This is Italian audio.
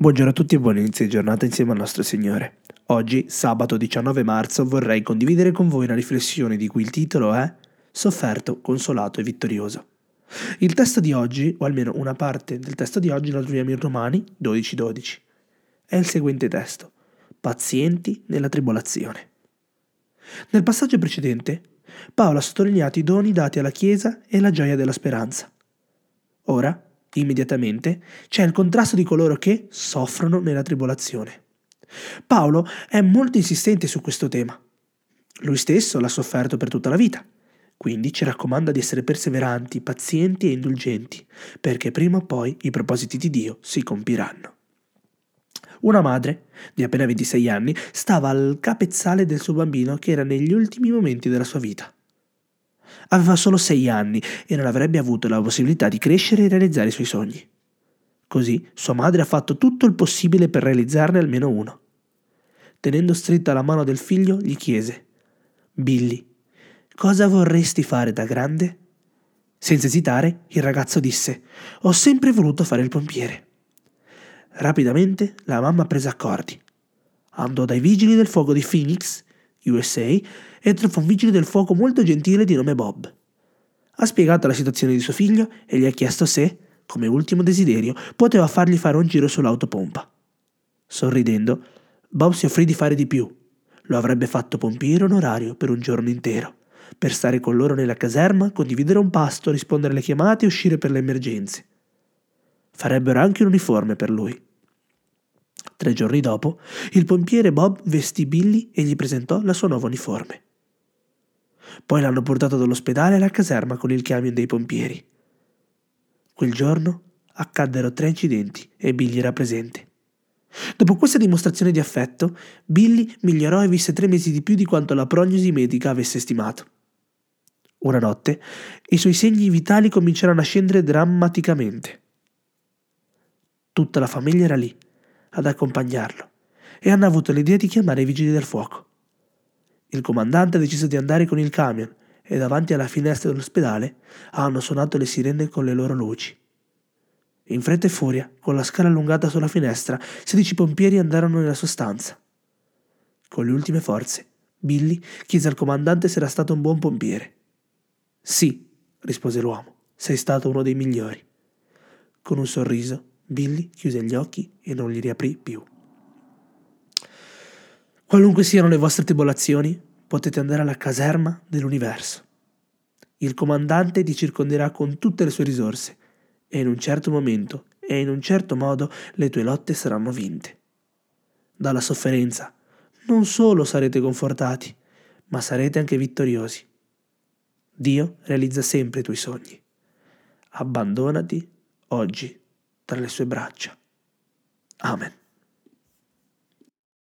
Buongiorno a tutti e buon inizio di giornata insieme al nostro Signore. Oggi, sabato 19 marzo, vorrei condividere con voi una riflessione di cui il titolo è Sofferto, consolato e vittorioso. Il testo di oggi, o almeno una parte del testo di oggi, lo troviamo in Romani 12:12. È il seguente testo: Pazienti nella tribolazione. Nel passaggio precedente, Paolo ha sottolineato i doni dati alla Chiesa e la gioia della speranza. Ora, immediatamente, c'è il contrasto di coloro che soffrono nella tribolazione. Paolo è molto insistente su questo tema. Lui stesso l'ha sofferto per tutta la vita, quindi ci raccomanda di essere perseveranti, pazienti e indulgenti, perché prima o poi i propositi di Dio si compiranno. Una madre, di appena 26 anni, stava al capezzale del suo bambino che era negli ultimi momenti della sua vita. Aveva solo sei anni e non avrebbe avuto la possibilità di crescere e realizzare i suoi sogni. Così sua madre ha fatto tutto il possibile per realizzarne almeno uno. Tenendo stretta la mano del figlio, gli chiese: Billy, cosa vorresti fare da grande? Senza esitare, il ragazzo disse: Ho sempre voluto fare il pompiere. Rapidamente la mamma prese accordi. Andò dai vigili del fuoco di Phoenix USA, e trovò un vigile del fuoco molto gentile di nome Bob. Ha spiegato la situazione di suo figlio e gli ha chiesto se, come ultimo desiderio, poteva fargli fare un giro sull'autopompa. Sorridendo, Bob si offrì di fare di più. Lo avrebbe fatto pompiere onorario per un giorno intero, per stare con loro nella caserma, condividere un pasto, rispondere alle chiamate e uscire per le emergenze. Farebbero anche un uniforme per lui. Tre giorni dopo, il pompiere Bob vestì Billy e gli presentò la sua nuova uniforme. Poi l'hanno portato dall'ospedale alla caserma con il camion dei pompieri. Quel giorno accaddero tre incidenti e Billy era presente. Dopo questa dimostrazione di affetto, Billy migliorò e visse tre mesi di più di quanto la prognosi medica avesse stimato. Una notte i suoi segni vitali cominciarono a scendere drammaticamente. Tutta la famiglia era lì ad accompagnarlo e hanno avuto l'idea di chiamare i vigili del fuoco. Il comandante ha deciso di andare con il camion e davanti alla finestra dell'ospedale hanno suonato le sirene con le loro luci. In fretta e furia, con la scala allungata sulla finestra, sedici pompieri andarono nella sua stanza. Con le ultime forze, Billy chiese al comandante se era stato un buon pompiere. Sì, rispose l'uomo, sei stato uno dei migliori. Con un sorriso, Billy chiuse gli occhi e non li riaprì più. Qualunque siano le vostre tribolazioni, potete andare alla caserma dell'universo. Il comandante ti circonderà con tutte le sue risorse e in un certo momento e in un certo modo le tue lotte saranno vinte. Dalla sofferenza non solo sarete confortati, ma sarete anche vittoriosi. Dio realizza sempre i tuoi sogni. Abbandonati oggi tra le sue braccia. Amen.